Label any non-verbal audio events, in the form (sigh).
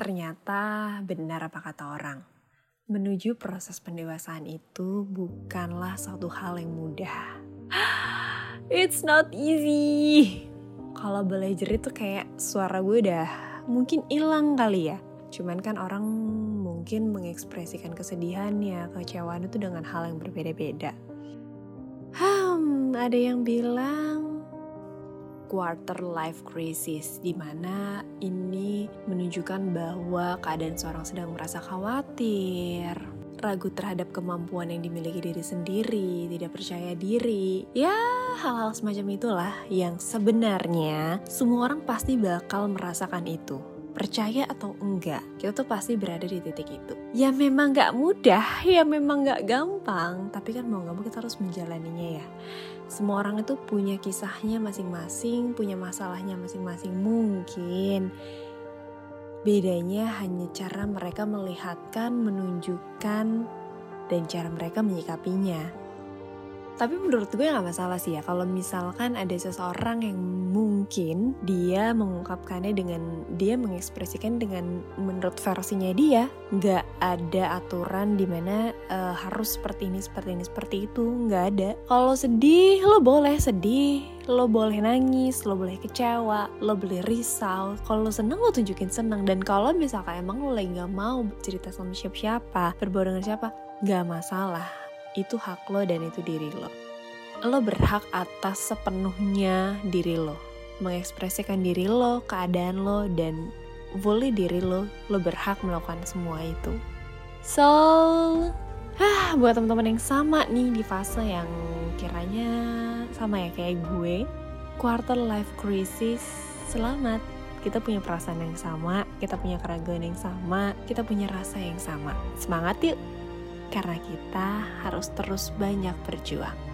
Ternyata benar apa kata orang. Menuju proses pendewasaan itu bukanlah suatu hal yang mudah. (gasps) It's not easy. Kalau belajar itu kayak suara gue udah mungkin hilang kali ya. Cuman kan orang mungkin mengekspresikan kesedihannya, kecewaan itu dengan hal yang berbeda-beda. Hmm, ada yang bilang quarter life crisis di mana ini menunjukkan bahwa keadaan seorang sedang merasa khawatir, ragu terhadap kemampuan yang dimiliki diri sendiri, tidak percaya diri. Ya, hal-hal semacam itulah yang sebenarnya semua orang pasti bakal merasakan itu. Percaya atau enggak, kita tuh pasti berada di titik itu. Ya memang gak mudah, ya memang gak gampang, tapi kan mau gak mau kita harus menjalaninya ya. Semua orang itu punya kisahnya masing-masing, punya masalahnya masing-masing mungkin. Bedanya hanya cara mereka melihatkan, menunjukkan, dan cara mereka menyikapinya. Tapi menurut gue gak masalah sih ya kalau misalkan ada seseorang yang mungkin dia mengungkapkannya dengan dia mengekspresikan dengan menurut versinya dia nggak ada aturan di mana uh, harus seperti ini seperti ini seperti itu nggak ada. Kalau sedih lo boleh sedih, lo boleh nangis, lo boleh kecewa, lo boleh risau. Kalau lo seneng lo tunjukin seneng dan kalau misalkan emang lo lagi nggak mau cerita sama siapa-siapa, berbau dengan siapa, nggak masalah itu hak lo dan itu diri lo. Lo berhak atas sepenuhnya diri lo, mengekspresikan diri lo, keadaan lo, dan fully diri lo, lo berhak melakukan semua itu. So, ah, buat teman-teman yang sama nih di fase yang kiranya sama ya kayak gue, quarter life crisis, selamat. Kita punya perasaan yang sama, kita punya keraguan yang sama, kita punya rasa yang sama. Semangat yuk! Karena kita harus terus banyak berjuang.